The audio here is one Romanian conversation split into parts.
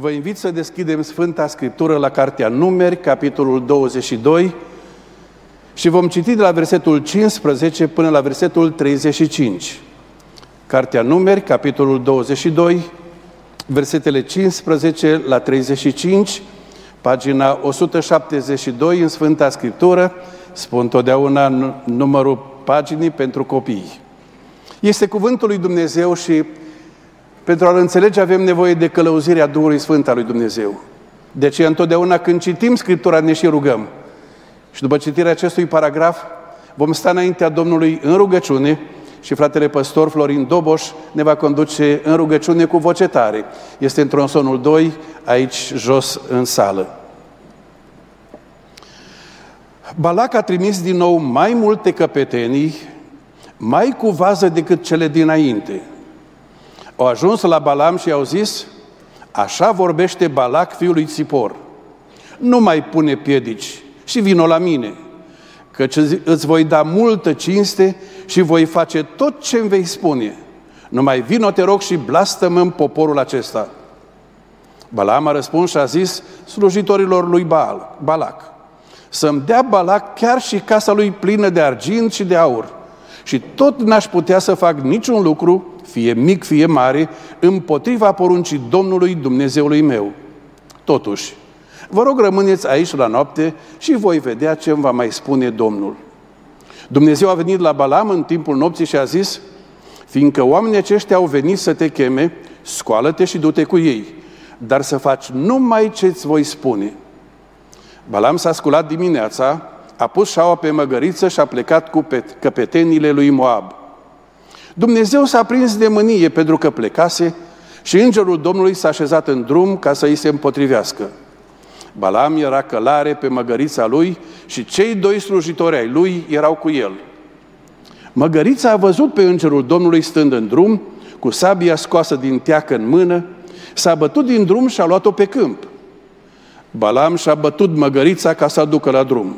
Vă invit să deschidem Sfânta Scriptură la Cartea Numeri, capitolul 22, și vom citi de la versetul 15 până la versetul 35. Cartea Numeri, capitolul 22, versetele 15 la 35, pagina 172 în Sfânta Scriptură, spun totdeauna numărul paginii pentru copii. Este cuvântul lui Dumnezeu și pentru a-L înțelege avem nevoie de călăuzirea Duhului Sfânt al lui Dumnezeu. De aceea întotdeauna când citim Scriptura ne și rugăm. Și după citirea acestui paragraf vom sta înaintea Domnului în rugăciune și fratele păstor Florin Doboș ne va conduce în rugăciune cu voce tare. Este în tronsonul 2, aici jos în sală. Balac a trimis din nou mai multe căpetenii, mai cu vază decât cele dinainte – au ajuns la Balam și au zis, așa vorbește Balac fiul lui Țipor. Nu mai pune piedici și vino la mine, căci îți voi da multă cinste și voi face tot ce îmi vei spune. Numai vino, te rog, și blastăm în poporul acesta. Balam a răspuns și a zis slujitorilor lui Baal, Balac, să-mi dea Balac chiar și casa lui plină de argint și de aur. Și tot n-aș putea să fac niciun lucru fie mic, fie mare, împotriva poruncii Domnului Dumnezeului meu. Totuși, vă rog rămâneți aici la noapte și voi vedea ce îmi va mai spune Domnul. Dumnezeu a venit la Balam în timpul nopții și a zis, fiindcă oamenii aceștia au venit să te cheme, scoală-te și du-te cu ei, dar să faci numai ce îți voi spune. Balam s-a sculat dimineața, a pus șaua pe măgăriță și a plecat cu căpetenile lui Moab. Dumnezeu s-a prins de mânie pentru că plecase și îngerul Domnului s-a așezat în drum ca să îi se împotrivească. Balam era călare pe măgărița lui și cei doi slujitori ai lui erau cu el. Măgărița a văzut pe îngerul Domnului stând în drum, cu sabia scoasă din teacă în mână, s-a bătut din drum și a luat-o pe câmp. Balam și-a bătut măgărița ca să aducă la drum.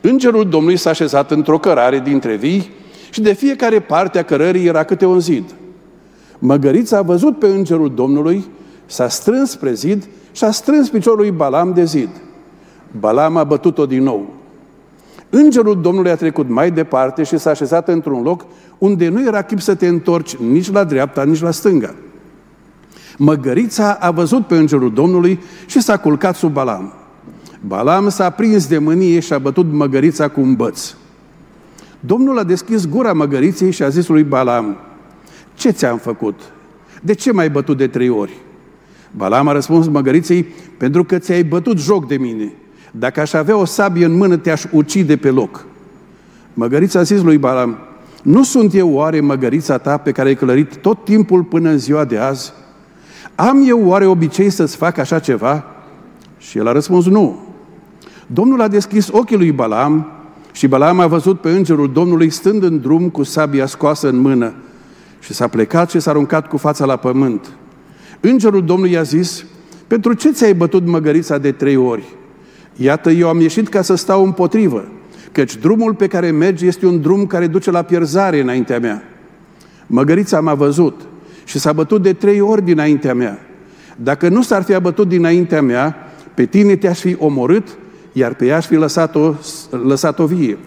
Îngerul Domnului s-a așezat într-o cărare dintre vii și de fiecare parte a cărării era câte un zid. Măgărița a văzut pe îngerul Domnului, s-a strâns spre zid și a strâns piciorul lui Balam de zid. Balam a bătut-o din nou. Îngerul Domnului a trecut mai departe și s-a așezat într-un loc unde nu era chip să te întorci nici la dreapta, nici la stânga. Măgărița a văzut pe îngerul Domnului și s-a culcat sub Balam. Balam s-a prins de mânie și a bătut măgărița cu un băț. Domnul a deschis gura măgăriței și a zis lui Balam, ce ți-am făcut? De ce m-ai bătut de trei ori? Balam a răspuns măgăriței, pentru că ți-ai bătut joc de mine. Dacă aș avea o sabie în mână, te-aș ucide pe loc. Măgărița a zis lui Balam, nu sunt eu oare măgărița ta pe care ai călărit tot timpul până în ziua de azi? Am eu oare obicei să-ți fac așa ceva? Și el a răspuns, nu. Domnul a deschis ochii lui Balam și Balaam a văzut pe îngerul Domnului stând în drum cu sabia scoasă în mână și s-a plecat și s-a aruncat cu fața la pământ. Îngerul Domnului i-a zis, pentru ce ți-ai bătut măgărița de trei ori? Iată, eu am ieșit ca să stau împotrivă, căci drumul pe care mergi este un drum care duce la pierzare înaintea mea. Măgărița m-a văzut și s-a bătut de trei ori dinaintea mea. Dacă nu s-ar fi abătut dinaintea mea, pe tine te-aș fi omorât iar pe ea aș fi lăsat-o, lăsat-o vie.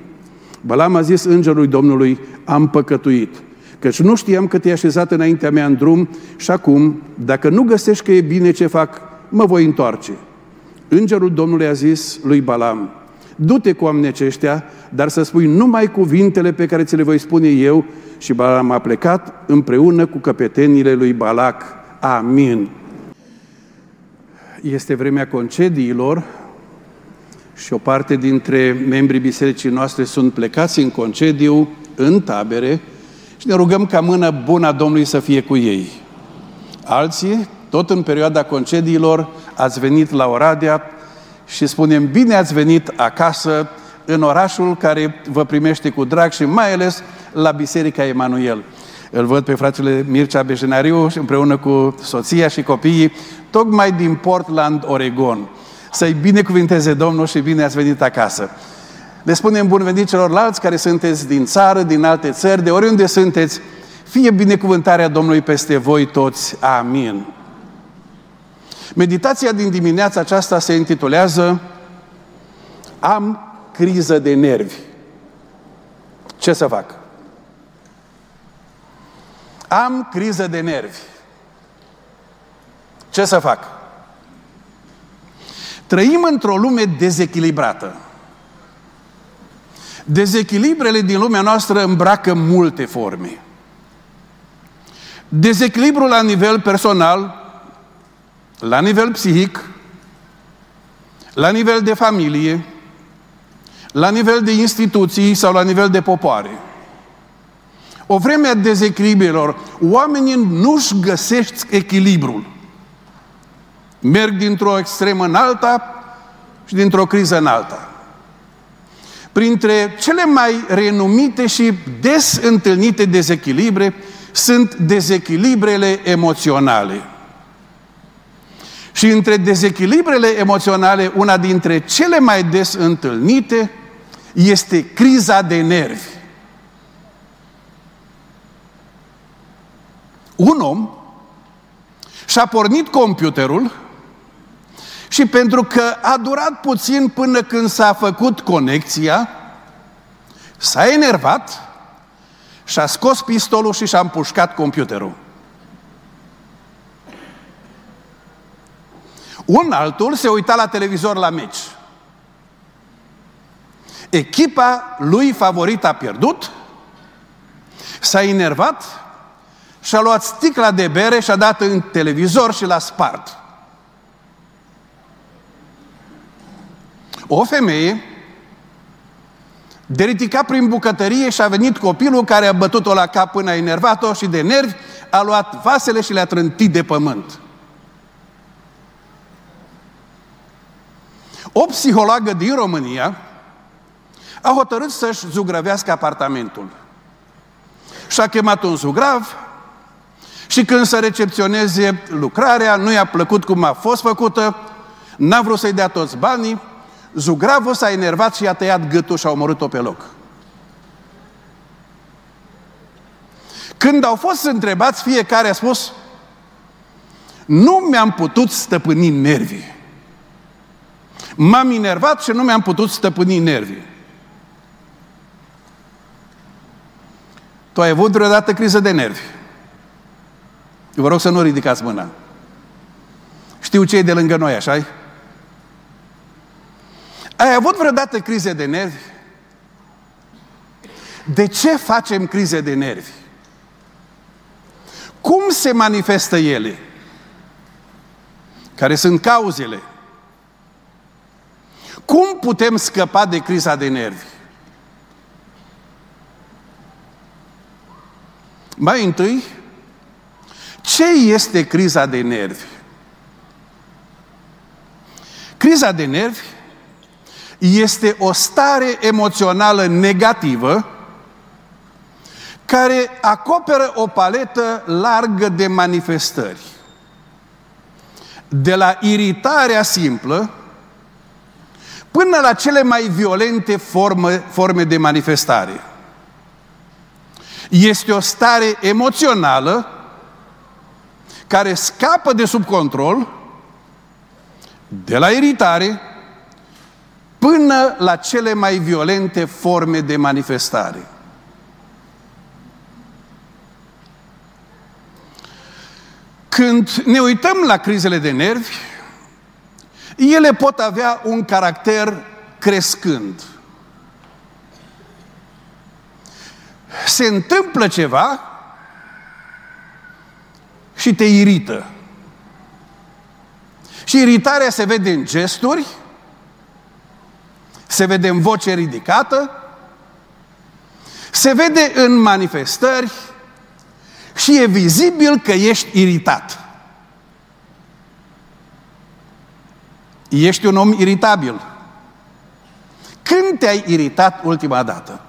Balam a zis îngerului Domnului, am păcătuit, căci nu știam că te-ai așezat înaintea mea în drum și acum, dacă nu găsești că e bine ce fac, mă voi întoarce. Îngerul Domnului a zis lui Balam, du-te cu oamenii aceștia, dar să spui numai cuvintele pe care ți le voi spune eu și Balam a plecat împreună cu căpetenile lui Balac. Amin. Este vremea concediilor, și o parte dintre membrii bisericii noastre sunt plecați în concediu, în tabere și ne rugăm ca mâna bună a Domnului să fie cu ei. Alții, tot în perioada concediilor, ați venit la Oradea și spunem bine ați venit acasă în orașul care vă primește cu drag și mai ales la Biserica Emanuel. Îl văd pe fratele Mircea Bejenariu împreună cu soția și copiii, tocmai din Portland, Oregon. Să-i binecuvinteze Domnul și bine ați venit acasă. Le spunem bun venit celorlalți care sunteți din țară, din alte țări, de oriunde sunteți. Fie binecuvântarea Domnului peste voi toți. Amin. Meditația din dimineața aceasta se intitulează Am criză de nervi. Ce să fac? Am criză de nervi. Ce să fac? Trăim într-o lume dezechilibrată. Dezechilibrele din lumea noastră îmbracă multe forme. Dezechilibru la nivel personal, la nivel psihic, la nivel de familie, la nivel de instituții sau la nivel de popoare. O vreme a dezechilibrelor, oamenii nu-și găsesc echilibrul. Merg dintr-o extremă în alta și dintr-o criză în alta. Printre cele mai renumite și des întâlnite dezechilibre sunt dezechilibrele emoționale. Și între dezechilibrele emoționale, una dintre cele mai des întâlnite este criza de nervi. Un om și-a pornit computerul și pentru că a durat puțin până când s-a făcut conexia, s-a enervat și a scos pistolul și și-a împușcat computerul. Un altul se uita la televizor la meci. Echipa lui favorită a pierdut, s-a enervat și a luat sticla de bere și a dat în televizor și l-a spart. O femeie de ridicat prin bucătărie și a venit copilul care a bătut-o la cap până a enervat-o și de nervi a luat vasele și le-a trântit de pământ. O psihologă din România a hotărât să-și zugrăvească apartamentul. Și a chemat un zugrav și când să recepționeze lucrarea, nu i-a plăcut cum a fost făcută, n-a vrut să-i dea toți banii, Zugravul s-a enervat și a tăiat gâtul și a omorât-o pe loc. Când au fost întrebați, fiecare a spus, nu mi-am putut stăpâni nervii. M-am enervat și nu mi-am putut stăpâni nervii. Tu ai avut vreodată criză de nervi? Eu vă rog să nu ridicați mâna. Știu ce e de lângă noi, așa -i? Ai avut vreodată crize de nervi? De ce facem crize de nervi? Cum se manifestă ele? Care sunt cauzele? Cum putem scăpa de criza de nervi? Mai întâi, ce este criza de nervi? Criza de nervi este o stare emoțională negativă care acoperă o paletă largă de manifestări. De la iritarea simplă până la cele mai violente forme, forme de manifestare. Este o stare emoțională care scapă de sub control de la iritare până la cele mai violente forme de manifestare. Când ne uităm la crizele de nervi, ele pot avea un caracter crescând. Se întâmplă ceva și te irită. Și iritarea se vede în gesturi, se vede în voce ridicată, se vede în manifestări și e vizibil că ești iritat. Ești un om iritabil. Când te-ai iritat ultima dată?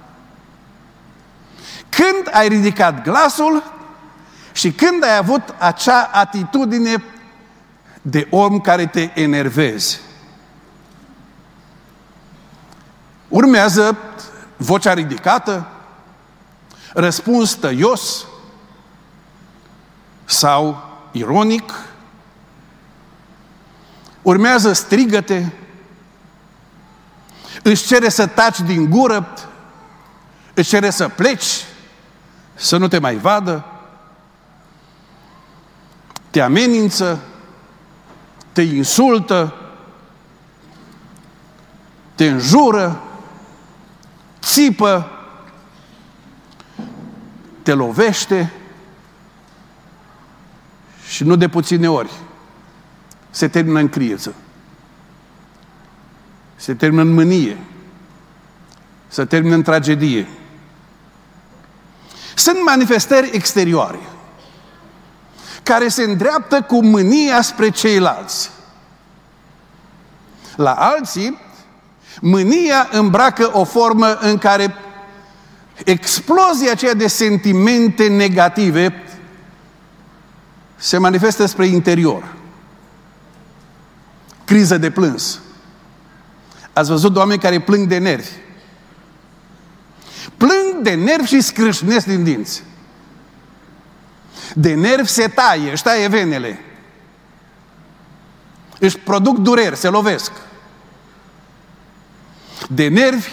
Când ai ridicat glasul și când ai avut acea atitudine de om care te enervezi? Urmează vocea ridicată, răspuns tăios sau ironic, urmează strigăte, își cere să taci din gură, își cere să pleci, să nu te mai vadă, te amenință, te insultă, te înjură, țipă, te lovește și nu de puține ori se termină în crieză. Se termină în mânie. Se termină în tragedie. Sunt manifestări exterioare care se îndreaptă cu mânia spre ceilalți. La alții, mânia îmbracă o formă în care explozia aceea de sentimente negative se manifestă spre interior. Criză de plâns. Ați văzut oameni care plâng de nervi. Plâng de nervi și scrâșnesc din dinți. De nervi se taie, își taie venele. Își produc dureri, se lovesc. De nervi,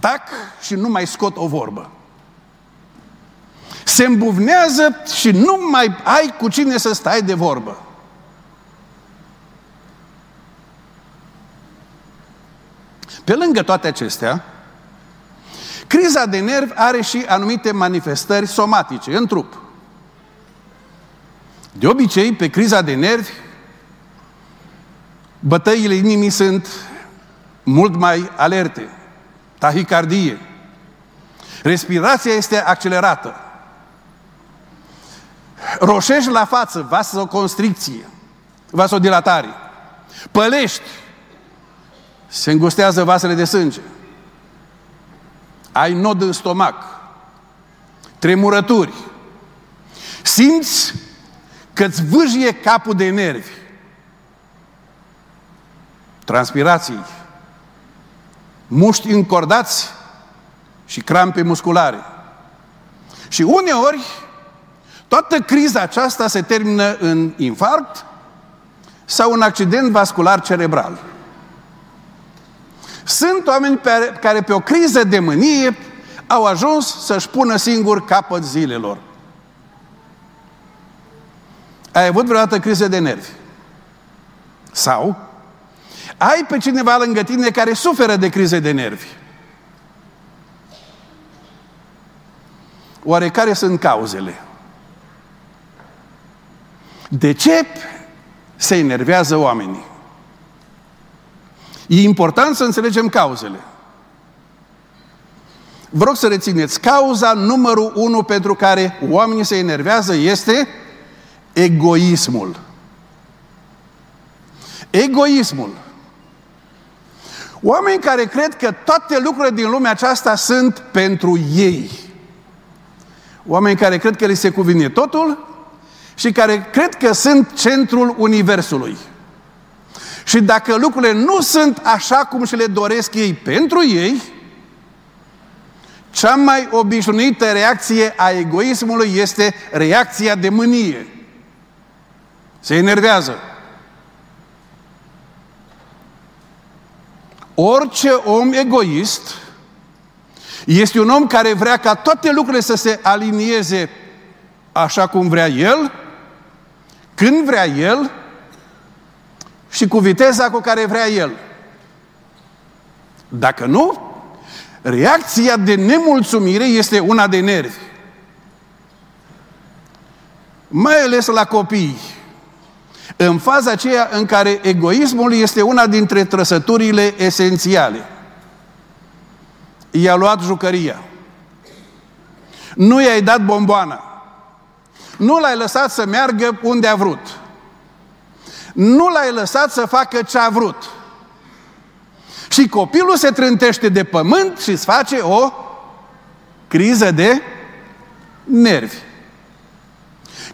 tac și nu mai scot o vorbă. Se îmbuvnează și nu mai ai cu cine să stai de vorbă. Pe lângă toate acestea, criza de nervi are și anumite manifestări somatice în trup. De obicei, pe criza de nervi, bătăile inimii sunt mult mai alerte, tahicardie. Respirația este accelerată. Roșești la față, vasoconstricție, vasodilatare. Pălești, se îngustează vasele de sânge. Ai nod în stomac. Tremurături. Simți că-ți vâjie capul de nervi. Transpirații. Muști încordați și crampe musculare. Și uneori, toată criza aceasta se termină în infarct sau un accident vascular cerebral. Sunt oameni pe, care pe o criză de mânie au ajuns să-și pună singur capăt zilelor. Ai avut vreodată criză de nervi? Sau ai pe cineva lângă tine care suferă de crize de nervi? Oare care sunt cauzele? De ce se enervează oamenii? E important să înțelegem cauzele. Vă rog să rețineți, cauza numărul unu pentru care oamenii se enervează este egoismul. Egoismul. Oameni care cred că toate lucrurile din lumea aceasta sunt pentru ei. Oameni care cred că li se cuvine totul și care cred că sunt centrul Universului. Și dacă lucrurile nu sunt așa cum și le doresc ei pentru ei, cea mai obișnuită reacție a egoismului este reacția de mânie. Se enervează. Orice om egoist este un om care vrea ca toate lucrurile să se alinieze așa cum vrea el, când vrea el și cu viteza cu care vrea el. Dacă nu, reacția de nemulțumire este una de nervi. Mai ales la copii. În faza aceea în care egoismul este una dintre trăsăturile esențiale. I-a luat jucăria. Nu i-ai dat bomboana. Nu l-ai lăsat să meargă unde a vrut nu l-ai lăsat să facă ce a vrut. Și copilul se trântește de pământ și îți face o criză de nervi.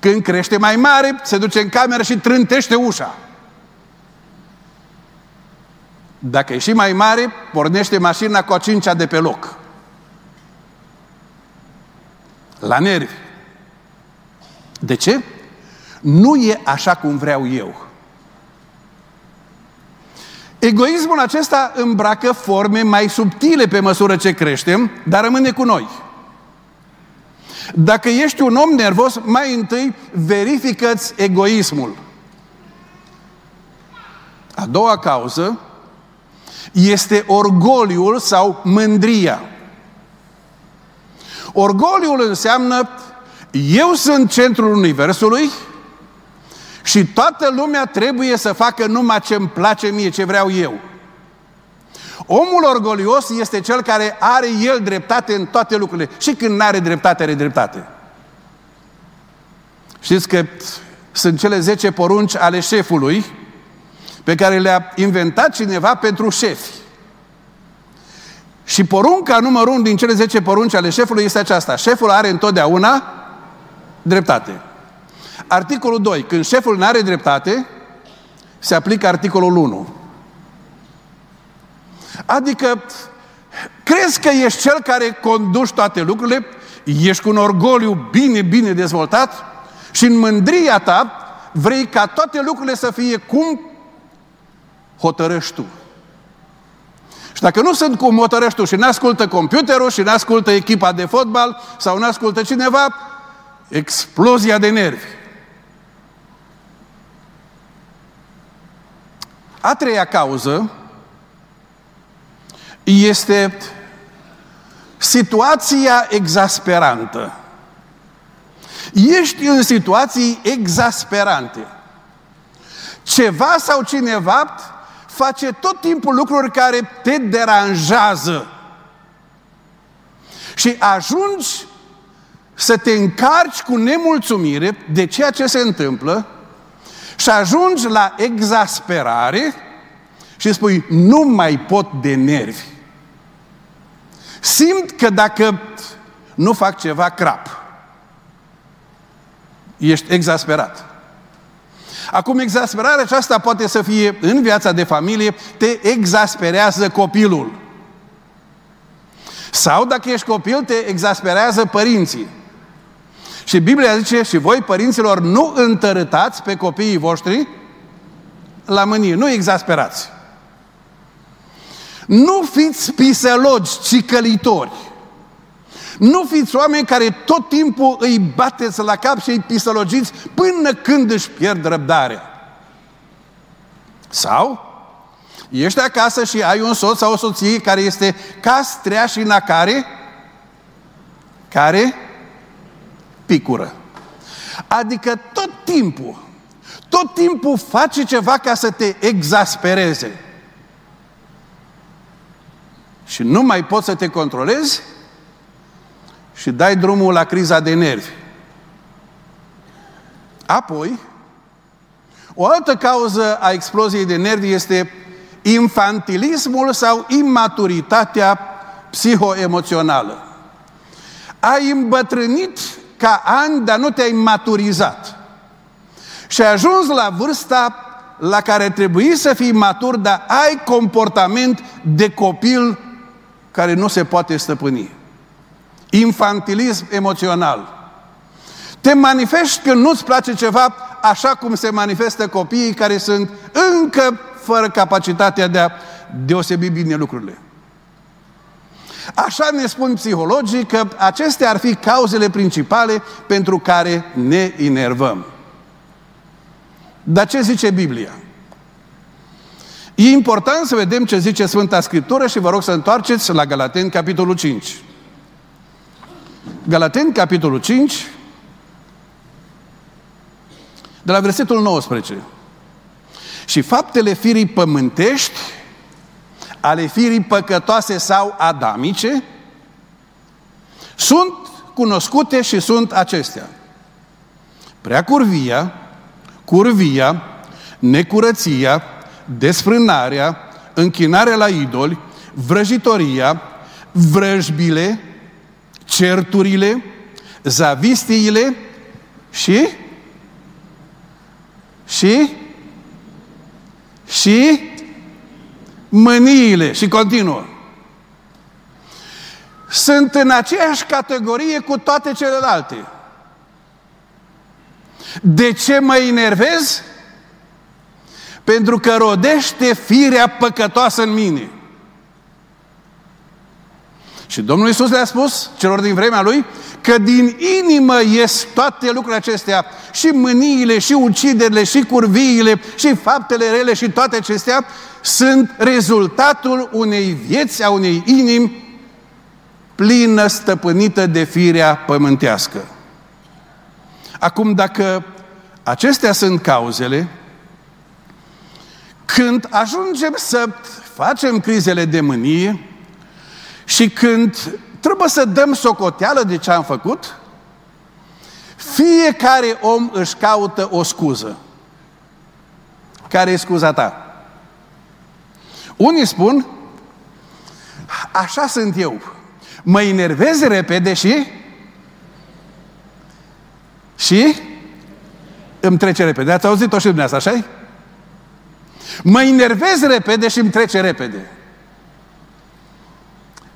Când crește mai mare, se duce în cameră și trântește ușa. Dacă e și mai mare, pornește mașina cu a cincea de pe loc. La nervi. De ce? Nu e așa cum vreau eu. Egoismul acesta îmbracă forme mai subtile pe măsură ce creștem, dar rămâne cu noi. Dacă ești un om nervos, mai întâi verifică-ți egoismul. A doua cauză este orgoliul sau mândria. Orgoliul înseamnă eu sunt centrul Universului și toată lumea trebuie să facă numai ce îmi place mie, ce vreau eu. Omul orgolios este cel care are el dreptate în toate lucrurile. Și când nu are dreptate, are dreptate. Știți că sunt cele 10 porunci ale șefului pe care le-a inventat cineva pentru șefi. Și porunca numărul 1 din cele 10 porunci ale șefului este aceasta. Șeful are întotdeauna dreptate. Articolul 2. Când șeful nu are dreptate, se aplică articolul 1. Adică, crezi că ești cel care conduci toate lucrurile, ești cu un orgoliu bine, bine dezvoltat și în mândria ta vrei ca toate lucrurile să fie cum hotărăști tu. Și dacă nu sunt cum hotărăști tu și nu ascultă computerul și nu ascultă echipa de fotbal sau nu ascultă cineva, explozia de nervi. A treia cauză este situația exasperantă. Ești în situații exasperante. Ceva sau cineva face tot timpul lucruri care te deranjează. Și ajungi să te încarci cu nemulțumire de ceea ce se întâmplă și ajungi la exasperare și spui, nu mai pot de nervi. Simt că dacă nu fac ceva crap, ești exasperat. Acum, exasperarea aceasta poate să fie în viața de familie, te exasperează copilul. Sau dacă ești copil, te exasperează părinții. Și Biblia zice, și voi, părinților, nu întărâtați pe copiii voștri la mânie, nu exasperați. Nu fiți pisălogi, cicălitori. Nu fiți oameni care tot timpul îi bateți la cap și îi pisălogiți până când își pierd răbdarea. Sau ești acasă și ai un soț sau o soție care este castrea și care care picură. Adică tot timpul, tot timpul face ceva ca să te exaspereze. Și nu mai poți să te controlezi și dai drumul la criza de nervi. Apoi, o altă cauză a exploziei de nervi este infantilismul sau imaturitatea psihoemoțională. Ai îmbătrânit ca ani, dar nu te-ai maturizat. Și ai ajuns la vârsta la care trebuie să fii matur, dar ai comportament de copil care nu se poate stăpâni. Infantilism emoțional. Te manifesti când nu-ți place ceva așa cum se manifestă copiii care sunt încă fără capacitatea de a deosebi bine lucrurile. Așa ne spun psihologii că acestea ar fi cauzele principale pentru care ne inervăm. Dar ce zice Biblia? E important să vedem ce zice Sfânta Scriptură și vă rog să întoarceți la Galateni, capitolul 5. Galateni, capitolul 5, de la versetul 19. Și faptele firii pământești, ale firii păcătoase sau adamice, sunt cunoscute și sunt acestea. Prea curvia, curvia, necurăția, desfrânarea, închinarea la idoli, vrăjitoria, vrăjbile, certurile, zavistiile și și și mâniile și continuă. Sunt în aceeași categorie cu toate celelalte. De ce mă enervez? Pentru că rodește firea păcătoasă în mine. Și Domnul Iisus le-a spus celor din vremea Lui că din inimă ies toate lucrurile acestea, și mâniile, și uciderile, și curviile, și faptele rele, și toate acestea, sunt rezultatul unei vieți, a unei inimi plină, stăpânită de firea pământească. Acum, dacă acestea sunt cauzele, când ajungem să facem crizele de mânie și când trebuie să dăm socoteală de ce am făcut, fiecare om își caută o scuză. Care e scuza ta? Unii spun, așa sunt eu. Mă enervez repede și și îmi trece repede. Ați auzit-o și dumneavoastră, așa Mă enervez repede și îmi trece repede.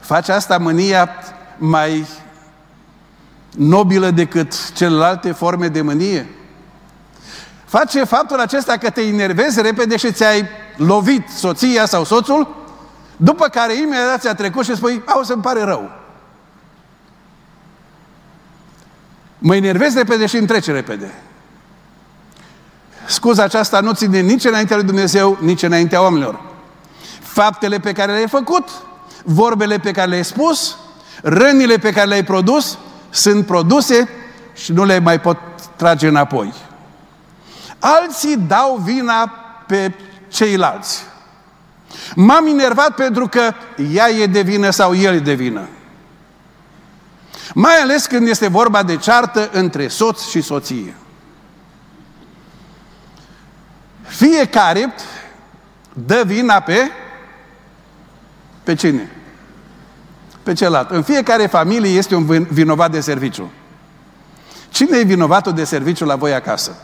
Face asta mânia mai nobilă decât celelalte forme de mânie? Face faptul acesta că te enervezi repede și ți-ai lovit soția sau soțul, după care imediat ți-a trecut și spui, au, să-mi pare rău. Mă enervez repede și îmi trece repede. Scuza aceasta nu ține nici înaintea lui Dumnezeu, nici înaintea oamenilor. Faptele pe care le-ai făcut, vorbele pe care le-ai spus, rănile pe care le-ai produs, sunt produse și nu le mai pot trage înapoi. Alții dau vina pe ceilalți. M-am enervat pentru că ea e de vină sau el e de vină. Mai ales când este vorba de ceartă între soț și soție. Fiecare dă vina pe pe cine? Pe celălalt. În fiecare familie este un vinovat de serviciu. Cine e vinovatul de serviciu la voi acasă?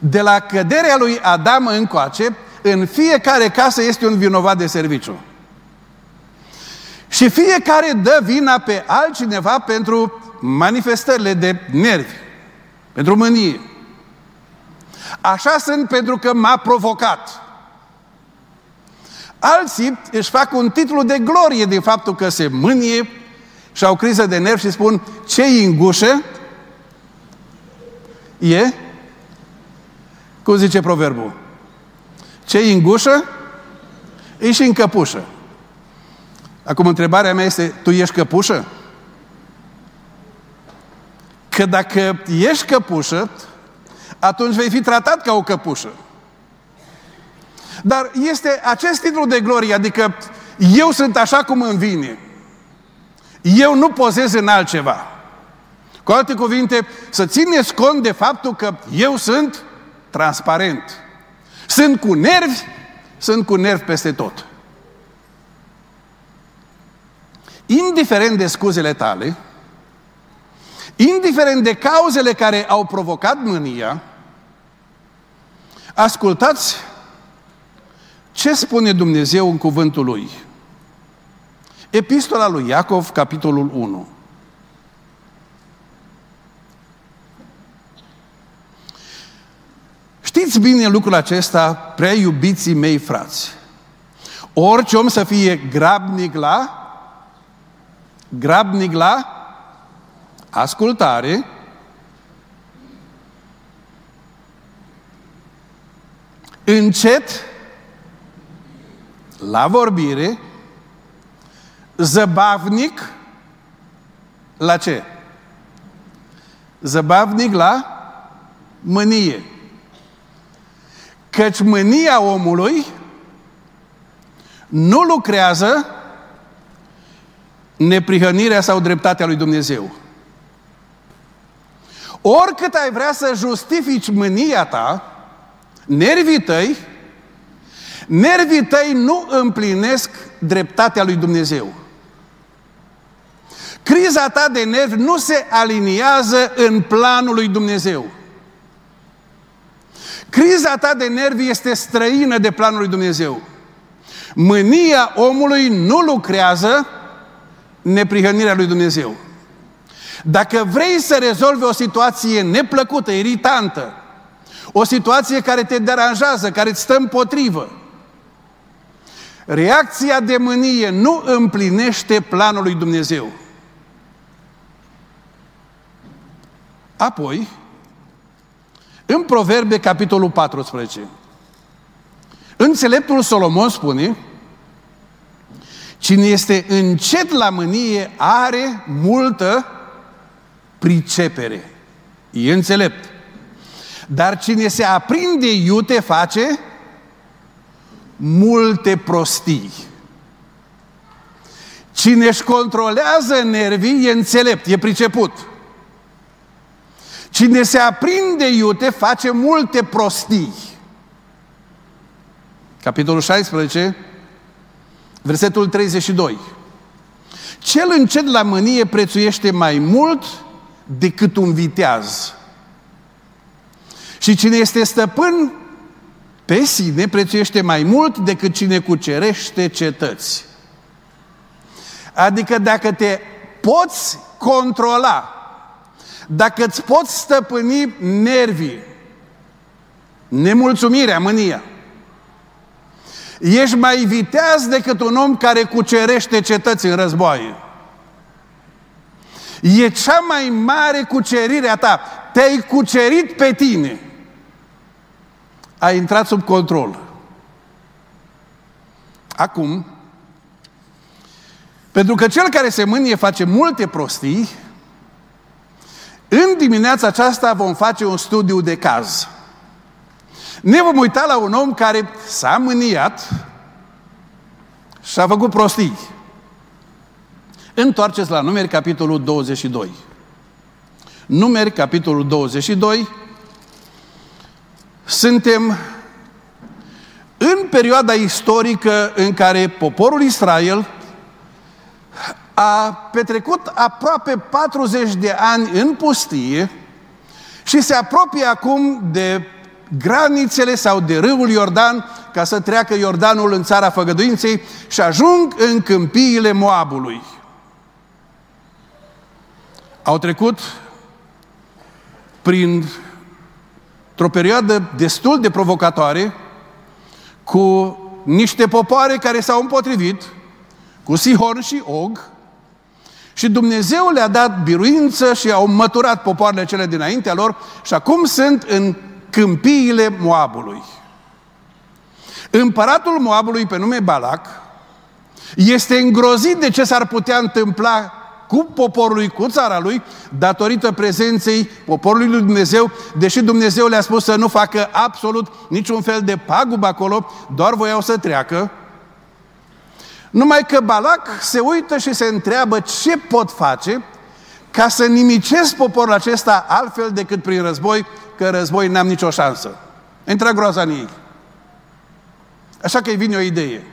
De la căderea lui Adam încoace, în fiecare casă este un vinovat de serviciu. Și fiecare dă vina pe altcineva pentru manifestările de nervi, pentru mânie. Așa sunt pentru că m-a provocat. Alții își fac un titlu de glorie din faptul că se mânie și au criză de nervi și spun ce în gușă e, cum zice proverbul, ce în gușă e și în căpușă. Acum întrebarea mea este, tu ești căpușă? Că dacă ești căpușă, atunci vei fi tratat ca o căpușă. Dar este acest titlu de glorie, adică eu sunt așa cum îmi vine. Eu nu pozez în altceva. Cu alte cuvinte, să țineți cont de faptul că eu sunt transparent. Sunt cu nervi, sunt cu nervi peste tot. Indiferent de scuzele tale, indiferent de cauzele care au provocat mânia, ascultați ce spune Dumnezeu în cuvântul Lui? Epistola lui Iacov, capitolul 1. Știți bine lucrul acesta, prea iubiții mei frați. Orice om să fie grabnic la, grabnic la ascultare, încet la vorbire, zăbavnic la ce? Zăbavnic la mânie. Căci mânia omului nu lucrează neprihănirea sau dreptatea lui Dumnezeu. Oricât ai vrea să justifici mânia ta, nervii tăi Nervii tăi nu împlinesc dreptatea lui Dumnezeu. Criza ta de nervi nu se aliniază în planul lui Dumnezeu. Criza ta de nervi este străină de planul lui Dumnezeu. Mânia omului nu lucrează neprihănirea lui Dumnezeu. Dacă vrei să rezolvi o situație neplăcută, iritantă, O situație care te deranjează, care îți stă împotrivă. Reacția de mânie nu împlinește planul lui Dumnezeu. Apoi, în Proverbe, capitolul 14, înțeleptul Solomon spune Cine este încet la mânie are multă pricepere. E înțelept. Dar cine se aprinde iute face multe prostii. Cine își controlează nervii e înțelept, e priceput. Cine se aprinde iute face multe prostii. Capitolul 16, versetul 32. Cel încet la mânie prețuiește mai mult decât un viteaz. Și cine este stăpân pe sine prețuiește mai mult decât cine cucerește cetăți. Adică dacă te poți controla, dacă îți poți stăpâni nervii, nemulțumirea, mânia, ești mai viteaz decât un om care cucerește cetăți în războaie. E cea mai mare cucerire a ta. Te-ai cucerit pe tine. Ai intrat sub control. Acum, pentru că cel care se mânie face multe prostii, în dimineața aceasta vom face un studiu de caz. Ne vom uita la un om care s-a mâniat și a făcut prostii. Întoarceți la numeri, capitolul 22. Numeri, capitolul 22. Suntem în perioada istorică în care poporul Israel a petrecut aproape 40 de ani în pustie și se apropie acum de granițele sau de râul Iordan ca să treacă Iordanul în țara făgăduinței și ajung în câmpiile Moabului. Au trecut prin o perioadă destul de provocatoare cu niște popoare care s-au împotrivit, cu Sihon și Og, și Dumnezeu le-a dat biruință și au măturat popoarele cele dinaintea lor și acum sunt în câmpiile Moabului. Împăratul Moabului pe nume Balac este îngrozit de ce s-ar putea întâmpla cu poporul cu țara lui, datorită prezenței poporului lui Dumnezeu, deși Dumnezeu le-a spus să nu facă absolut niciun fel de pagubă acolo, doar voiau să treacă. Numai că Balac se uită și se întreabă ce pot face ca să nimicesc poporul acesta altfel decât prin război, că război n-am nicio șansă. Intră groaza în ei. Așa că îi vine o idee.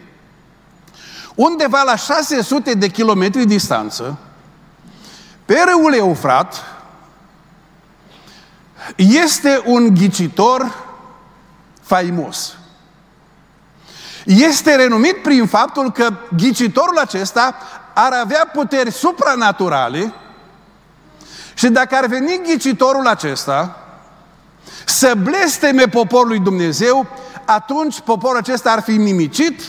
Undeva la 600 de kilometri distanță, pe râul Eufrat, este un ghicitor faimos. Este renumit prin faptul că ghicitorul acesta ar avea puteri supranaturale și dacă ar veni ghicitorul acesta să blesteme poporul lui Dumnezeu, atunci poporul acesta ar fi nimicit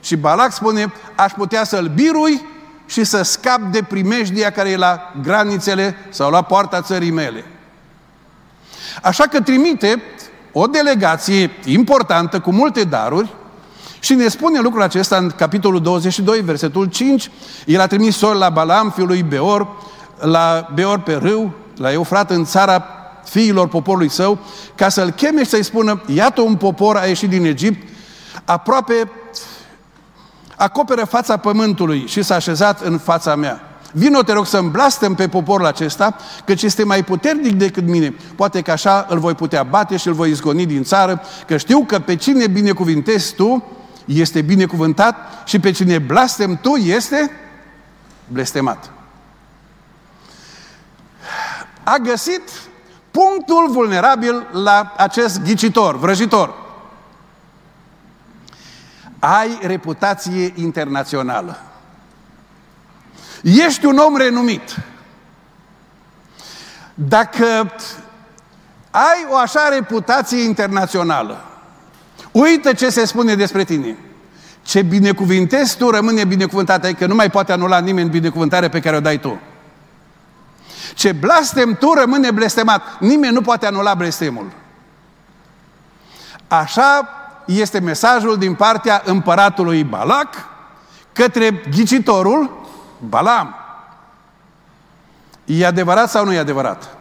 și Balac spune, aș putea să-l birui și să scap de primejdia care e la granițele sau la poarta țării mele. Așa că trimite o delegație importantă cu multe daruri și ne spune lucrul acesta în capitolul 22, versetul 5. El a trimis sori la Balam, fiul lui Beor, la Beor pe râu, la Eufrat, în țara fiilor poporului său, ca să-l cheme și să-i spună, iată un popor a ieșit din Egipt, aproape acoperă fața pământului și s-a așezat în fața mea. Vino, te rog, să-mi blastăm pe poporul acesta, căci este mai puternic decât mine. Poate că așa îl voi putea bate și îl voi izgoni din țară, că știu că pe cine binecuvintezi tu, este binecuvântat și pe cine blastem tu, este blestemat. A găsit punctul vulnerabil la acest ghicitor, vrăjitor. Ai reputație internațională. Ești un om renumit. Dacă ai o așa reputație internațională. Uită ce se spune despre tine. Ce binecuvintezi tu rămâne binecuvântat, adică nu mai poate anula nimeni binecuvântarea pe care o dai tu. Ce blastem tu rămâne blestemat. Nimeni nu poate anula blestemul. Așa este mesajul din partea împăratului Balac către ghicitorul Balam. E adevărat sau nu e adevărat?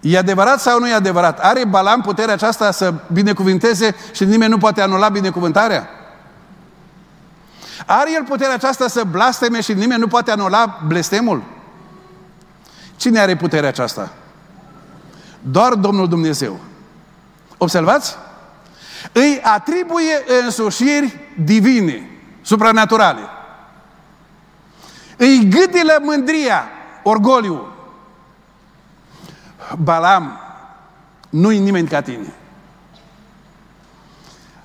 E adevărat sau nu e adevărat? Are Balam puterea aceasta să binecuvinteze și nimeni nu poate anula binecuvântarea? Are el puterea aceasta să blasteme și nimeni nu poate anula blestemul? Cine are puterea aceasta? Doar Domnul Dumnezeu. Observați? Îi atribuie însușiri divine, supranaturale. Îi gâdilă mândria, orgoliu. Balam, nu-i nimeni ca tine.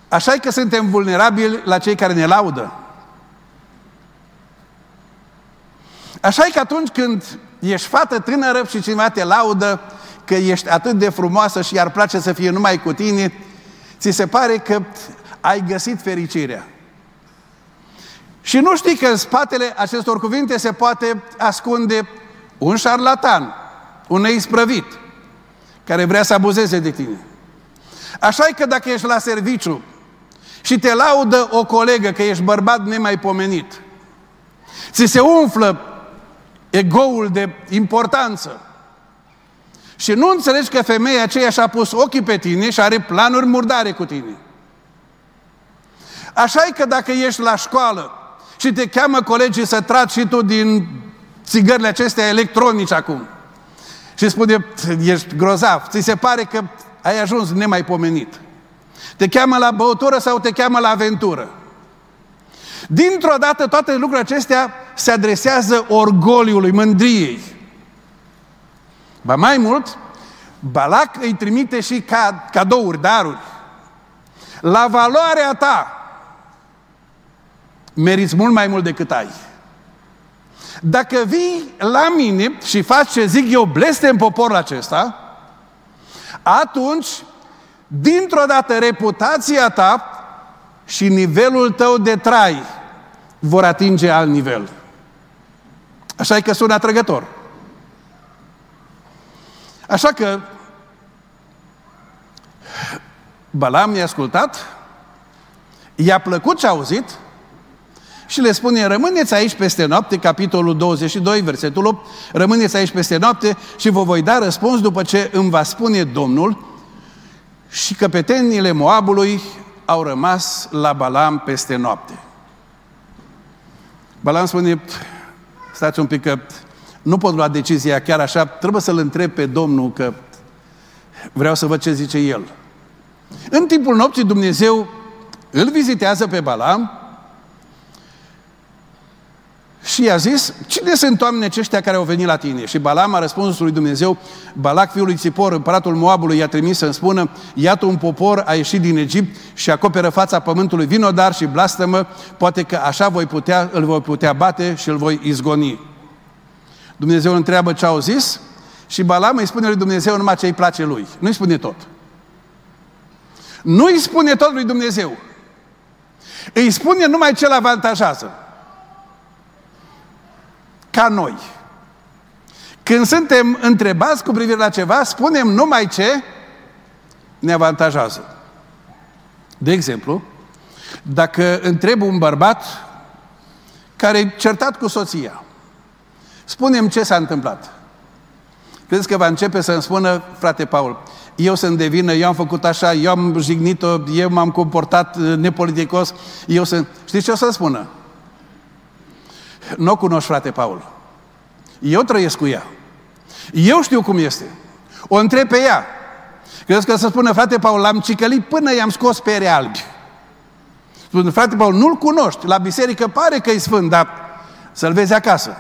Așa că suntem vulnerabili la cei care ne laudă. Așa că atunci când ești fată tânără și cineva te laudă că ești atât de frumoasă și ar place să fie numai cu tine, ți se pare că ai găsit fericirea. Și nu știi că în spatele acestor cuvinte se poate ascunde un șarlatan, un neisprăvit, care vrea să abuzeze de tine. Așa că dacă ești la serviciu și te laudă o colegă că ești bărbat nemaipomenit, ți se umflă egoul de importanță și nu înțelegi că femeia aceea și-a pus ochii pe tine și are planuri murdare cu tine. așa e că dacă ești la școală și te cheamă colegii să tragi și tu din țigările acestea electronice acum și spune, ești grozav, ți se pare că ai ajuns nemaipomenit. Te cheamă la băutură sau te cheamă la aventură. Dintr-o dată toate lucrurile acestea se adresează orgoliului, mândriei. Ba mai mult, Balac îi trimite și ca, cadouri, daruri. La valoarea ta meriți mult mai mult decât ai. Dacă vii la mine și faci ce zic eu, bleste în poporul acesta, atunci, dintr-o dată, reputația ta și nivelul tău de trai vor atinge alt nivel. Așa e că sună atrăgător. Așa că Balam i-a ascultat, i-a plăcut ce a auzit și le spune, rămâneți aici peste noapte, capitolul 22, versetul 8, rămâneți aici peste noapte și vă voi da răspuns după ce îmi va spune Domnul și căpetenile Moabului au rămas la Balam peste noapte. Balam spune, stați un pic că nu pot lua decizia chiar așa, trebuie să-L întreb pe Domnul că vreau să văd ce zice El. În timpul nopții Dumnezeu îl vizitează pe Balam și i-a zis, cine sunt oamenii aceștia care au venit la tine? Și Balam a răspuns lui Dumnezeu, Balac, fiul lui Țipor, împăratul Moabului, i-a trimis să-mi spună, iată un popor a ieșit din Egipt și acoperă fața pământului vinodar și blastămă, poate că așa voi putea, îl voi putea bate și îl voi izgoni. Dumnezeu îl întreabă ce au zis și Balam îi spune lui Dumnezeu numai ce îi place lui. Nu îi spune tot. Nu îi spune tot lui Dumnezeu. Îi spune numai ce-l avantajează. Ca noi. Când suntem întrebați cu privire la ceva, spunem numai ce ne avantajează. De exemplu, dacă întreb un bărbat care e certat cu soția, Spunem ce s-a întâmplat. Credeți că va începe să-mi spună, frate Paul, eu sunt de vină, eu am făcut așa, eu am jignit-o, eu m-am comportat uh, nepoliticos, eu sunt... Știți ce o să spună? Nu o cunoști, frate Paul. Eu trăiesc cu ea. Eu știu cum este. O întreb pe ea. Credeți că să spună, frate Paul, l-am cicălit până i-am scos pere albi. Spune, frate Paul, nu-l cunoști. La biserică pare că e sfânt, dar să-l vezi acasă.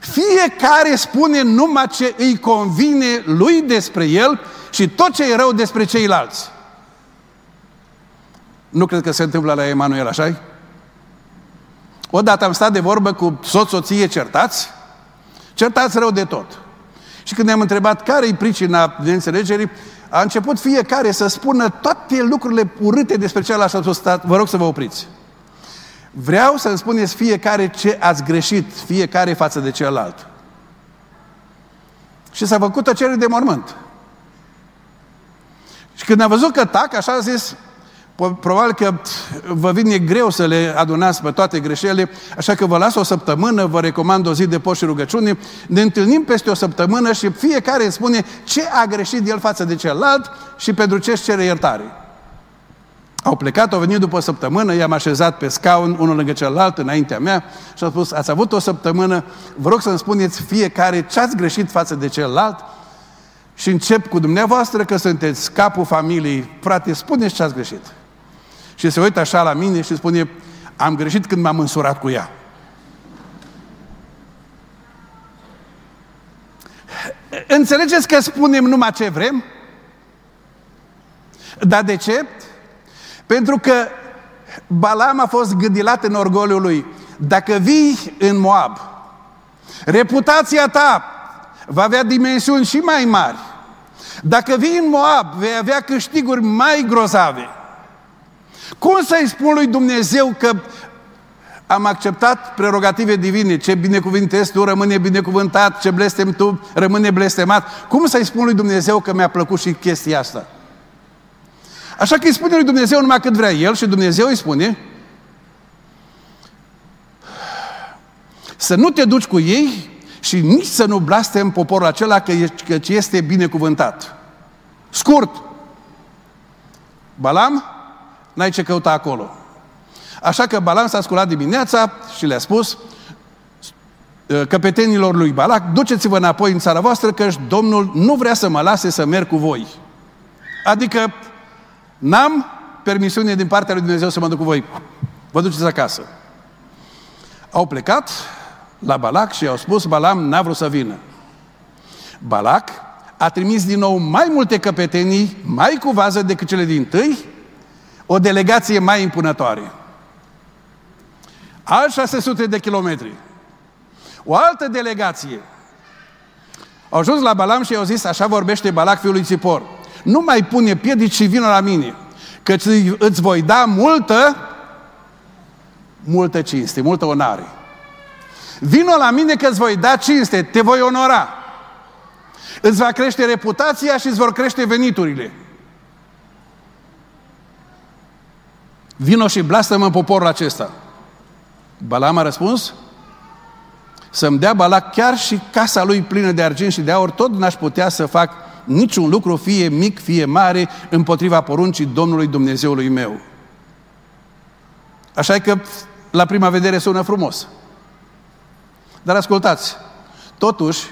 Fiecare spune numai ce îi convine lui despre el și tot ce e rău despre ceilalți. Nu cred că se întâmplă la Emanuel, așa Odată am stat de vorbă cu soț-soție certați, certați rău de tot. Și când ne-am întrebat care e pricina neînțelegerii, a început fiecare să spună toate lucrurile urâte despre celălalt și a spus, vă rog să vă opriți. Vreau să-mi spuneți fiecare ce ați greșit, fiecare față de celălalt. Și s-a făcut o cerere de mormânt. Și când a văzut că tac, așa a zis, probabil că vă vine greu să le adunați pe toate greșelile, așa că vă las o săptămână, vă recomand o zi de post și rugăciune, ne întâlnim peste o săptămână și fiecare spune ce a greșit el față de celălalt și pentru ce își cere iertare. Au plecat, au venit după o săptămână, i-am așezat pe scaun, unul lângă celălalt, înaintea mea și au spus, ați avut o săptămână, vă rog să-mi spuneți fiecare ce ați greșit față de celălalt și încep cu dumneavoastră că sunteți capul familiei. Frate, spuneți ce ați greșit. Și se uită așa la mine și spune, am greșit când m-am însurat cu ea. Înțelegeți că spunem numai ce vrem? Dar de ce? Pentru că Balam a fost gândilat în orgoliul lui. Dacă vii în Moab, reputația ta va avea dimensiuni și mai mari. Dacă vii în Moab, vei avea câștiguri mai grozave. Cum să-i spun lui Dumnezeu că am acceptat prerogative divine, ce binecuvintezi tu rămâne binecuvântat, ce blestem tu rămâne blestemat. Cum să-i spun lui Dumnezeu că mi-a plăcut și chestia asta? Așa că îi spune lui Dumnezeu numai cât vrea El și Dumnezeu îi spune să nu te duci cu ei și nici să nu blastem poporul acela că, că este binecuvântat. Scurt. Balam, n-ai ce căuta acolo. Așa că Balam s-a sculat dimineața și le-a spus căpetenilor lui Balac, duceți-vă înapoi în țara voastră că Domnul nu vrea să mă lase să merg cu voi. Adică N-am permisiune din partea lui Dumnezeu să mă duc cu voi. Vă duceți acasă. Au plecat la Balac și i-au spus, Balam n-a vrut să vină. Balac a trimis din nou mai multe căpetenii, mai cu vază decât cele din tâi, o delegație mai impunătoare. Al 600 de kilometri. O altă delegație. Au ajuns la Balam și i-au zis, așa vorbește Balac fiul lui Țipor nu mai pune piedici și vină la mine, că îți voi da multă, multă cinste, multă onare. Vino la mine că îți voi da cinste, te voi onora. Îți va crește reputația și îți vor crește veniturile. Vino și blastă-mă poporul acesta. Balam a răspuns, să-mi dea Balac chiar și casa lui plină de argint și de aur, tot n-aș putea să fac niciun lucru, fie mic, fie mare, împotriva poruncii Domnului Dumnezeului meu. Așa că, la prima vedere, sună frumos. Dar ascultați, totuși,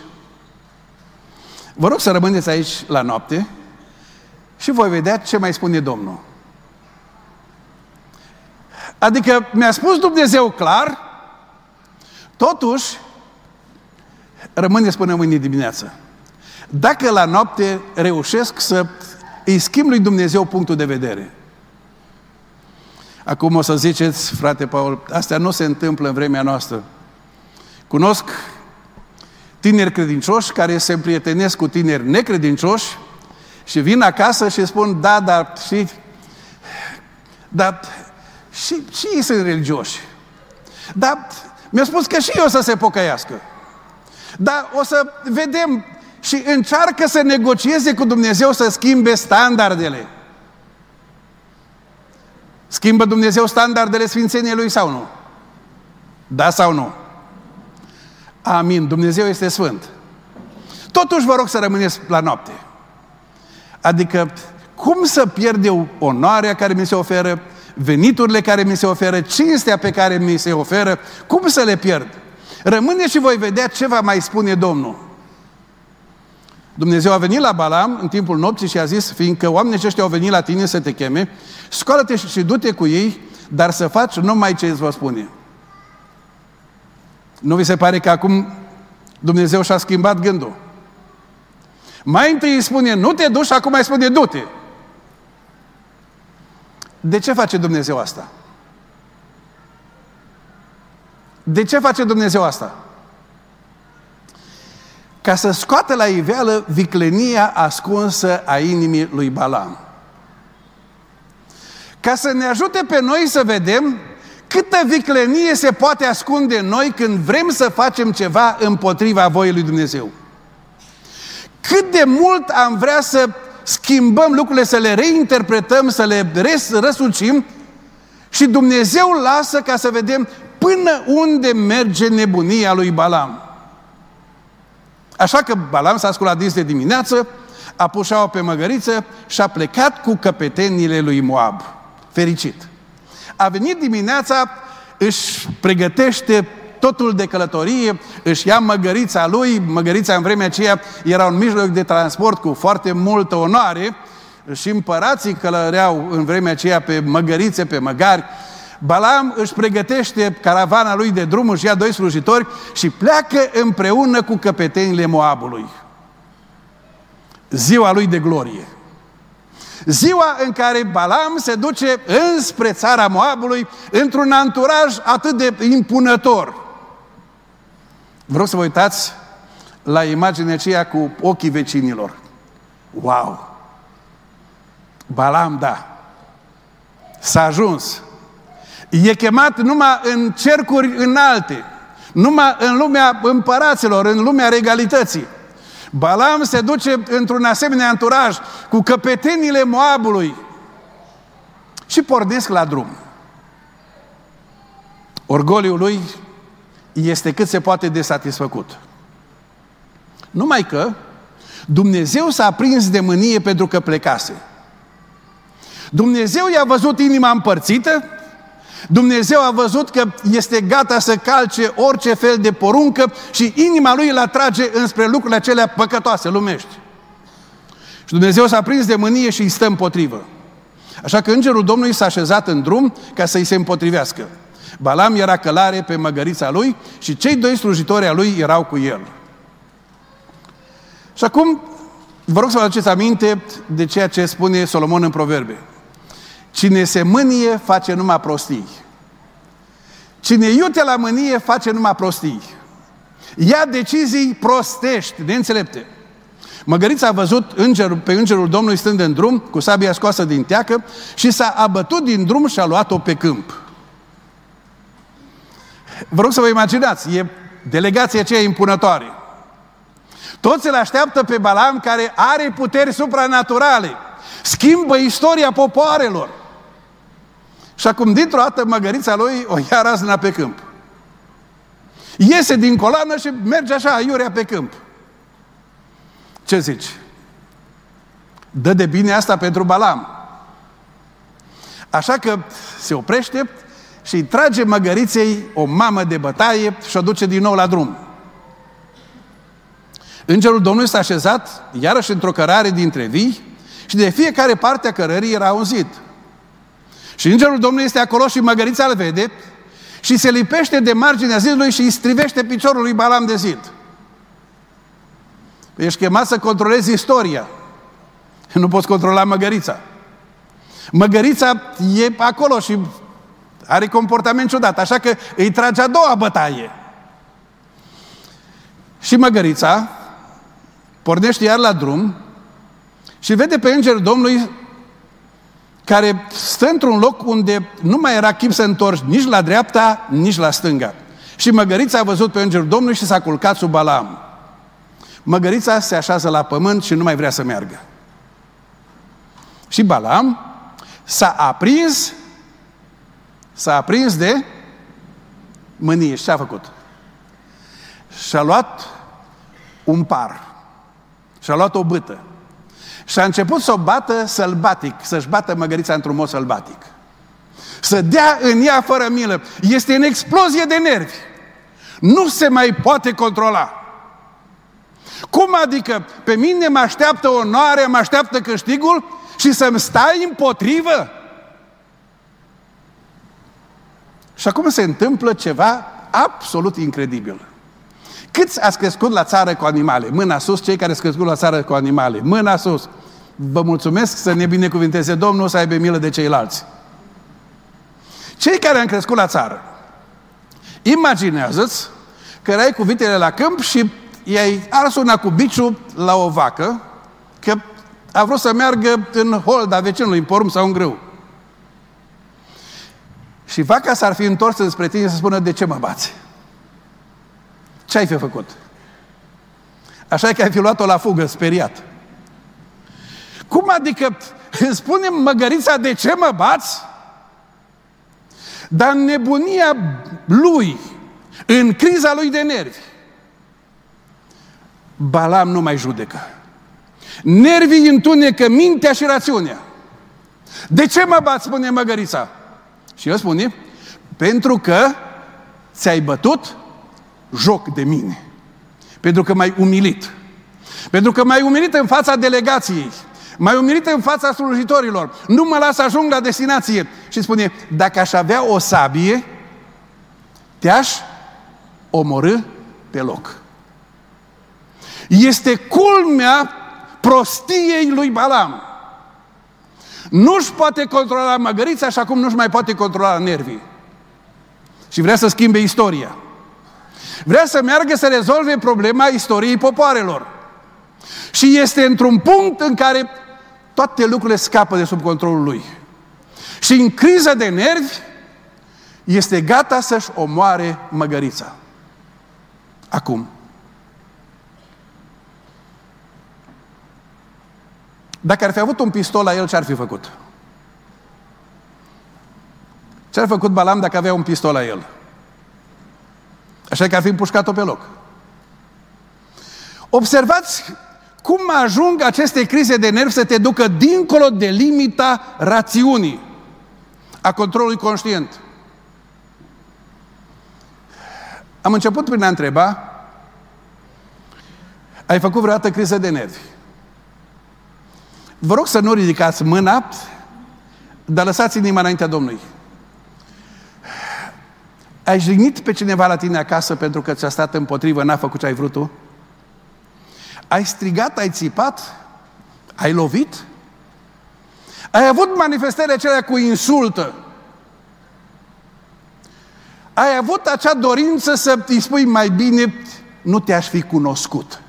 vă rog să rămâneți aici la noapte și voi vedea ce mai spune Domnul. Adică mi-a spus Dumnezeu clar, totuși, rămâneți până mâine dimineață. Dacă la noapte reușesc să îi schimb lui Dumnezeu punctul de vedere. Acum o să ziceți, frate Paul, astea nu se întâmplă în vremea noastră. Cunosc tineri credincioși care se împrietenesc cu tineri necredincioși și vin acasă și spun, da, dar și, dar și, și ei sunt religioși. Dar mi-a spus că și eu să se pocăiască. Dar o să vedem și încearcă să negocieze cu Dumnezeu să schimbe standardele. Schimbă Dumnezeu standardele Sfințeniei Lui sau nu? Da sau nu? Amin. Dumnezeu este Sfânt. Totuși vă rog să rămâneți la noapte. Adică, cum să pierd eu onoarea care mi se oferă, veniturile care mi se oferă, cinstea pe care mi se oferă, cum să le pierd? Rămâne și voi vedea ce va mai spune Domnul. Dumnezeu a venit la Balam în timpul nopții și a zis, fiindcă oamenii aceștia au venit la tine să te cheme, scoală-te și du-te cu ei, dar să faci numai ce îți va spune. Nu vi se pare că acum Dumnezeu și-a schimbat gândul? Mai întâi îi spune, nu te duci, acum mai spune, du-te. De ce face Dumnezeu asta? De ce face Dumnezeu asta? Ca să scoată la iveală viclenia ascunsă a inimii lui Balam. Ca să ne ajute pe noi să vedem câtă viclenie se poate ascunde în noi când vrem să facem ceva împotriva voii lui Dumnezeu. Cât de mult am vrea să schimbăm lucrurile, să le reinterpretăm, să le răsucim și Dumnezeu lasă ca să vedem până unde merge nebunia lui Balam. Așa că Balam s-a sculat dis de dimineață, a pușat-o pe măgăriță și a plecat cu căpetenile lui Moab. Fericit. A venit dimineața, își pregătește totul de călătorie, își ia măgărița lui, măgărița în vremea aceea era un mijloc de transport cu foarte multă onoare și împărații călăreau în vremea aceea pe măgărițe, pe măgari. Balam își pregătește caravana lui de drum, își ia doi slujitori și pleacă împreună cu căpetenile Moabului. Ziua lui de glorie. Ziua în care Balam se duce înspre țara Moabului într-un anturaj atât de impunător. Vreau să vă uitați la imaginea aceea cu ochii vecinilor. Wow! Balam, da. S-a ajuns. E chemat numai în cercuri înalte, numai în lumea împăraților, în lumea regalității. Balam se duce într-un asemenea anturaj cu căpetenile Moabului și pornesc la drum. Orgoliul lui este cât se poate de satisfăcut. Numai că Dumnezeu s-a prins de mânie pentru că plecase. Dumnezeu i-a văzut inima împărțită, Dumnezeu a văzut că este gata să calce orice fel de poruncă și inima lui îl atrage înspre lucrurile acelea păcătoase, lumești. Și Dumnezeu s-a prins de mânie și îi stă împotrivă. Așa că îngerul Domnului s-a așezat în drum ca să-i se împotrivească. Balam era călare pe măgărița lui și cei doi slujitori a lui erau cu el. Și acum vă rog să vă aduceți aminte de ceea ce spune Solomon în Proverbe. Cine se mânie face numai prostii. Cine iute la mânie face numai prostii. Ia decizii prostești, neînțelepte. Măgărița a văzut îngerul, pe îngerul Domnului stând în drum, cu sabia scoasă din teacă, și s-a abătut din drum și a luat-o pe câmp. Vă rog să vă imaginați, e delegația aceea impunătoare. Toți îl așteaptă pe Balam care are puteri supranaturale. Schimbă istoria popoarelor. Și acum, dintr-o dată, măgărița lui o ia razna pe câmp. Iese din colană și merge așa, iurea pe câmp. Ce zici? Dă de bine asta pentru Balam. Așa că se oprește și îi trage măgăriței o mamă de bătaie și o duce din nou la drum. Îngerul Domnului s-a așezat iarăși într-o cărare dintre vii și de fiecare parte a cărării era un zid. Și îngerul Domnului este acolo și măgărița îl vede și se lipește de marginea zidului și îi strivește piciorul lui Balam de zid. Ești chemat să controlezi istoria. Nu poți controla măgărița. Măgărița e acolo și are comportament ciudat, așa că îi trage a doua bătaie. Și măgărița pornește iar la drum și vede pe îngerul Domnului care stă într-un loc unde nu mai era chip să întorci nici la dreapta, nici la stânga. Și măgărița a văzut pe îngerul Domnului și s-a culcat sub Balam. Măgărița se așează la pământ și nu mai vrea să meargă. Și Balam s-a aprins, s-a aprins de mânie. Și ce a făcut? Și-a luat un par. Și-a luat o bâtă. Și a început să o bată sălbatic, să-și bată măgărița într-un mod sălbatic. Să dea în ea fără milă. Este în explozie de nervi. Nu se mai poate controla. Cum adică pe mine mă așteaptă onoarea, mă așteaptă câștigul și să-mi stai împotrivă? Și acum se întâmplă ceva absolut incredibil. Câți ați crescut la țară cu animale? Mâna sus, cei care ați crescut la țară cu animale. Mâna sus. Vă mulțumesc să ne binecuvinteze Domnul să aibă milă de ceilalți. Cei care am crescut la țară, imaginează-ți că erai cu vitele la câmp și i-ai ars una cu biciu la o vacă, că a vrut să meargă în holda vecinului, în porumb sau în grâu. Și vaca s-ar fi întors spre tine să spună, de ce mă bați? Ce ai fi făcut? Așa că ai fi luat-o la fugă, speriat. Cum adică îmi spune măgărița de ce mă bați? Dar nebunia lui, în criza lui de nervi, Balam nu mai judecă. Nervii întunecă mintea și rațiunea. De ce mă bați, spune măgărița? Și el spune, pentru că ți-ai bătut joc de mine. Pentru că m-ai umilit. Pentru că m-ai umilit în fața delegației. M-ai umilit în fața slujitorilor. Nu mă las să ajung la destinație. Și spune, dacă aș avea o sabie, te-aș omorâ pe loc. Este culmea prostiei lui Balam. Nu-și poate controla măgărița așa cum nu-și mai poate controla nervii. Și vrea să schimbe istoria. Vrea să meargă să rezolve problema istoriei popoarelor. Și este într-un punct în care toate lucrurile scapă de sub controlul lui. Și în criză de nervi este gata să-și omoare măgărița. Acum. Dacă ar fi avut un pistol la el, ce ar fi făcut? Ce ar fi făcut Balam dacă avea un pistol la el? Așa că ar fi împușcat-o pe loc. Observați cum ajung aceste crize de nervi să te ducă dincolo de limita rațiunii, a controlului conștient. Am început prin a întreba, ai făcut vreodată criză de nervi? Vă rog să nu ridicați mâna, dar lăsați inima înaintea Domnului. Ai jignit pe cineva la tine acasă pentru că ți-a stat împotrivă, n-a făcut ce ai vrut tu? Ai strigat, ai țipat? Ai lovit? Ai avut manifestările acelea cu insultă? Ai avut acea dorință să îi spui mai bine, nu te-aș fi cunoscut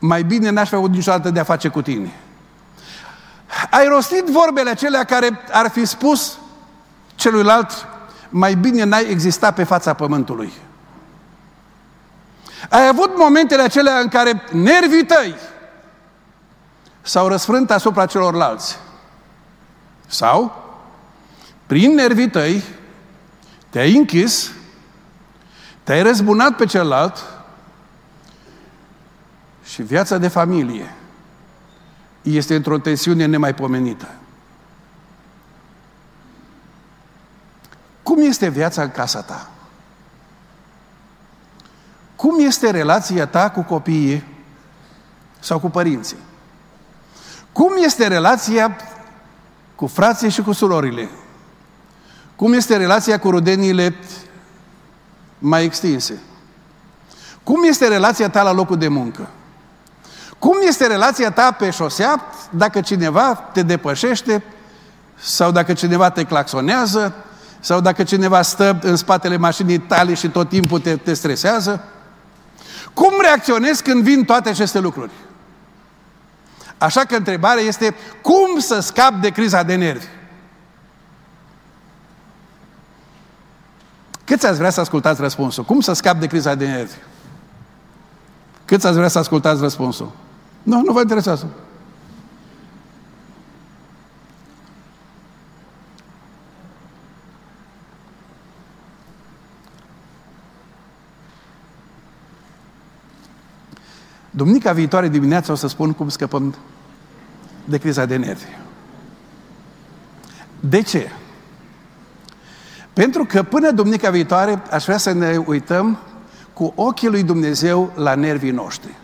mai bine n-aș fi avut niciodată de a face cu tine. Ai rostit vorbele acelea care ar fi spus celuilalt, mai bine n-ai existat pe fața pământului. Ai avut momentele acelea în care nervii tăi s-au răsfrânt asupra celorlalți. Sau, prin nervii tăi, te-ai închis, te-ai răzbunat pe celălalt și viața de familie este într-o tensiune nemaipomenită. Cum este viața în casa ta? Cum este relația ta cu copiii sau cu părinții? Cum este relația cu frații și cu surorile? Cum este relația cu rudeniile mai extinse? Cum este relația ta la locul de muncă? Cum este relația ta pe șosea dacă cineva te depășește sau dacă cineva te claxonează sau dacă cineva stă în spatele mașinii tale și tot timpul te, te stresează? Cum reacționezi când vin toate aceste lucruri? Așa că întrebarea este cum să scap de criza de nervi? Câți ați vrea să ascultați răspunsul? Cum să scap de criza de nervi? Câți ați vrea să ascultați răspunsul? Nu, nu vă interesează. Duminica viitoare dimineața o să spun cum scăpăm de criza de nervi. De ce? Pentru că până duminica viitoare aș vrea să ne uităm cu ochii lui Dumnezeu la nervii noștri.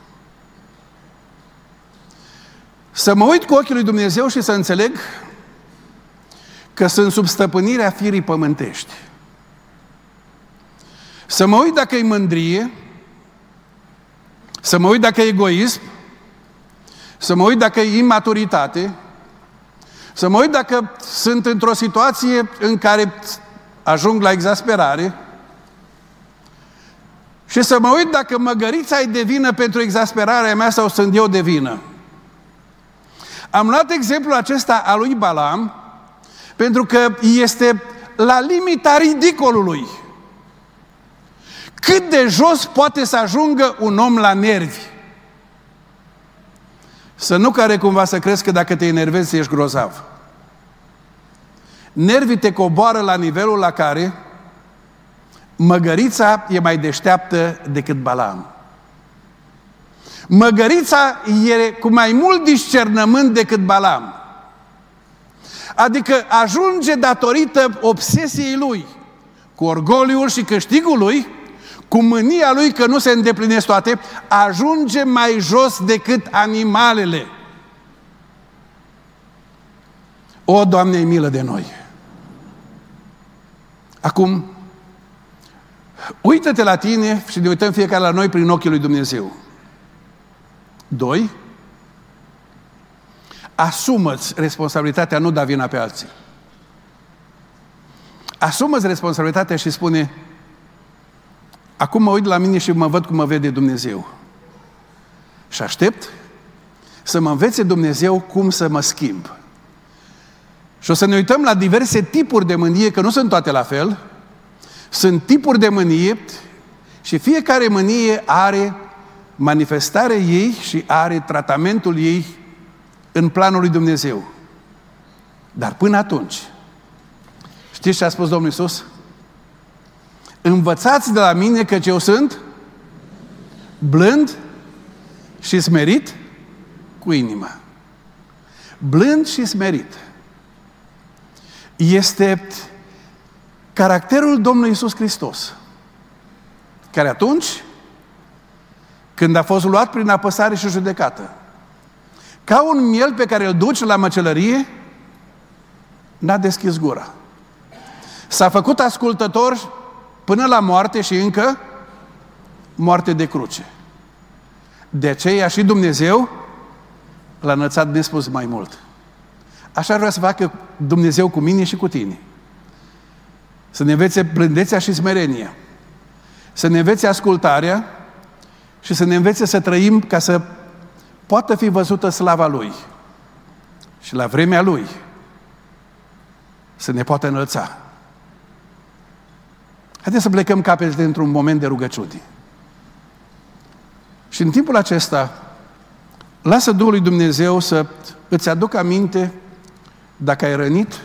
Să mă uit cu ochii lui Dumnezeu și să înțeleg că sunt sub stăpânirea firii pământești. Să mă uit dacă e mândrie, să mă uit dacă e egoism, să mă uit dacă e imaturitate, să mă uit dacă sunt într-o situație în care ajung la exasperare și să mă uit dacă măgărița e de vină pentru exasperarea mea sau sunt eu de vină. Am luat exemplul acesta al lui Balam pentru că este la limita ridicolului. Cât de jos poate să ajungă un om la nervi? Să nu care cumva să crezi că dacă te enervezi ești grozav. Nervii te coboară la nivelul la care măgărița e mai deșteaptă decât Balam. Măgărița e cu mai mult discernământ decât Balam. Adică ajunge datorită obsesiei lui, cu orgoliul și câștigul lui, cu mânia lui că nu se îndeplinesc toate, ajunge mai jos decât animalele. O, Doamne, milă de noi! Acum, uită-te la tine și ne uităm fiecare la noi prin ochii lui Dumnezeu. Doi, asumă-ți responsabilitatea, nu da vina pe alții. Asumă-ți responsabilitatea și spune, acum mă uit la mine și mă văd cum mă vede Dumnezeu. Și aștept să mă învețe Dumnezeu cum să mă schimb. Și o să ne uităm la diverse tipuri de mânie, că nu sunt toate la fel. Sunt tipuri de mânie și fiecare mânie are manifestarea ei și are tratamentul ei în planul lui Dumnezeu. Dar până atunci, știți ce a spus Domnul Isus? Învățați de la mine că eu sunt blând și smerit cu inima. Blând și smerit. Este caracterul Domnului Isus Hristos, care atunci, când a fost luat prin apăsare și judecată, ca un miel pe care îl duci la măcelărie, n-a deschis gura. S-a făcut ascultător până la moarte și încă moarte de cruce. De aceea și Dumnezeu l-a înălțat nespus mai mult. Așa vrea să facă Dumnezeu cu mine și cu tine. Să ne învețe blândețea și smerenia. Să ne învețe ascultarea și să ne învețe să trăim ca să poată fi văzută slava Lui. Și la vremea Lui să ne poată înălța. Haideți să plecăm capetele într-un moment de rugăciune. Și în timpul acesta, lasă Duhul lui Dumnezeu să îți aducă aminte dacă ai rănit,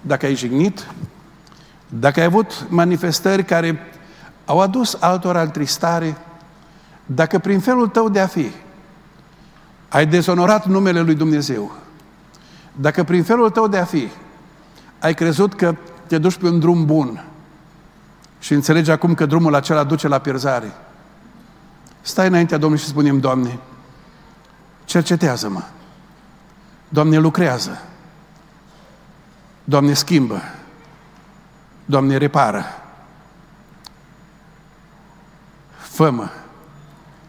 dacă ai jignit, dacă ai avut manifestări care au adus altora tristare, dacă prin felul tău de a fi ai dezonorat numele lui Dumnezeu, dacă prin felul tău de a fi ai crezut că te duci pe un drum bun și înțelegi acum că drumul acela duce la pierzare, stai înaintea Domnului și spunem, Doamne, cercetează-mă. Doamne, lucrează. Doamne, schimbă. Doamne, repară. Fă-mă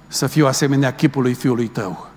să fiu asemenea chipului Fiului Tău.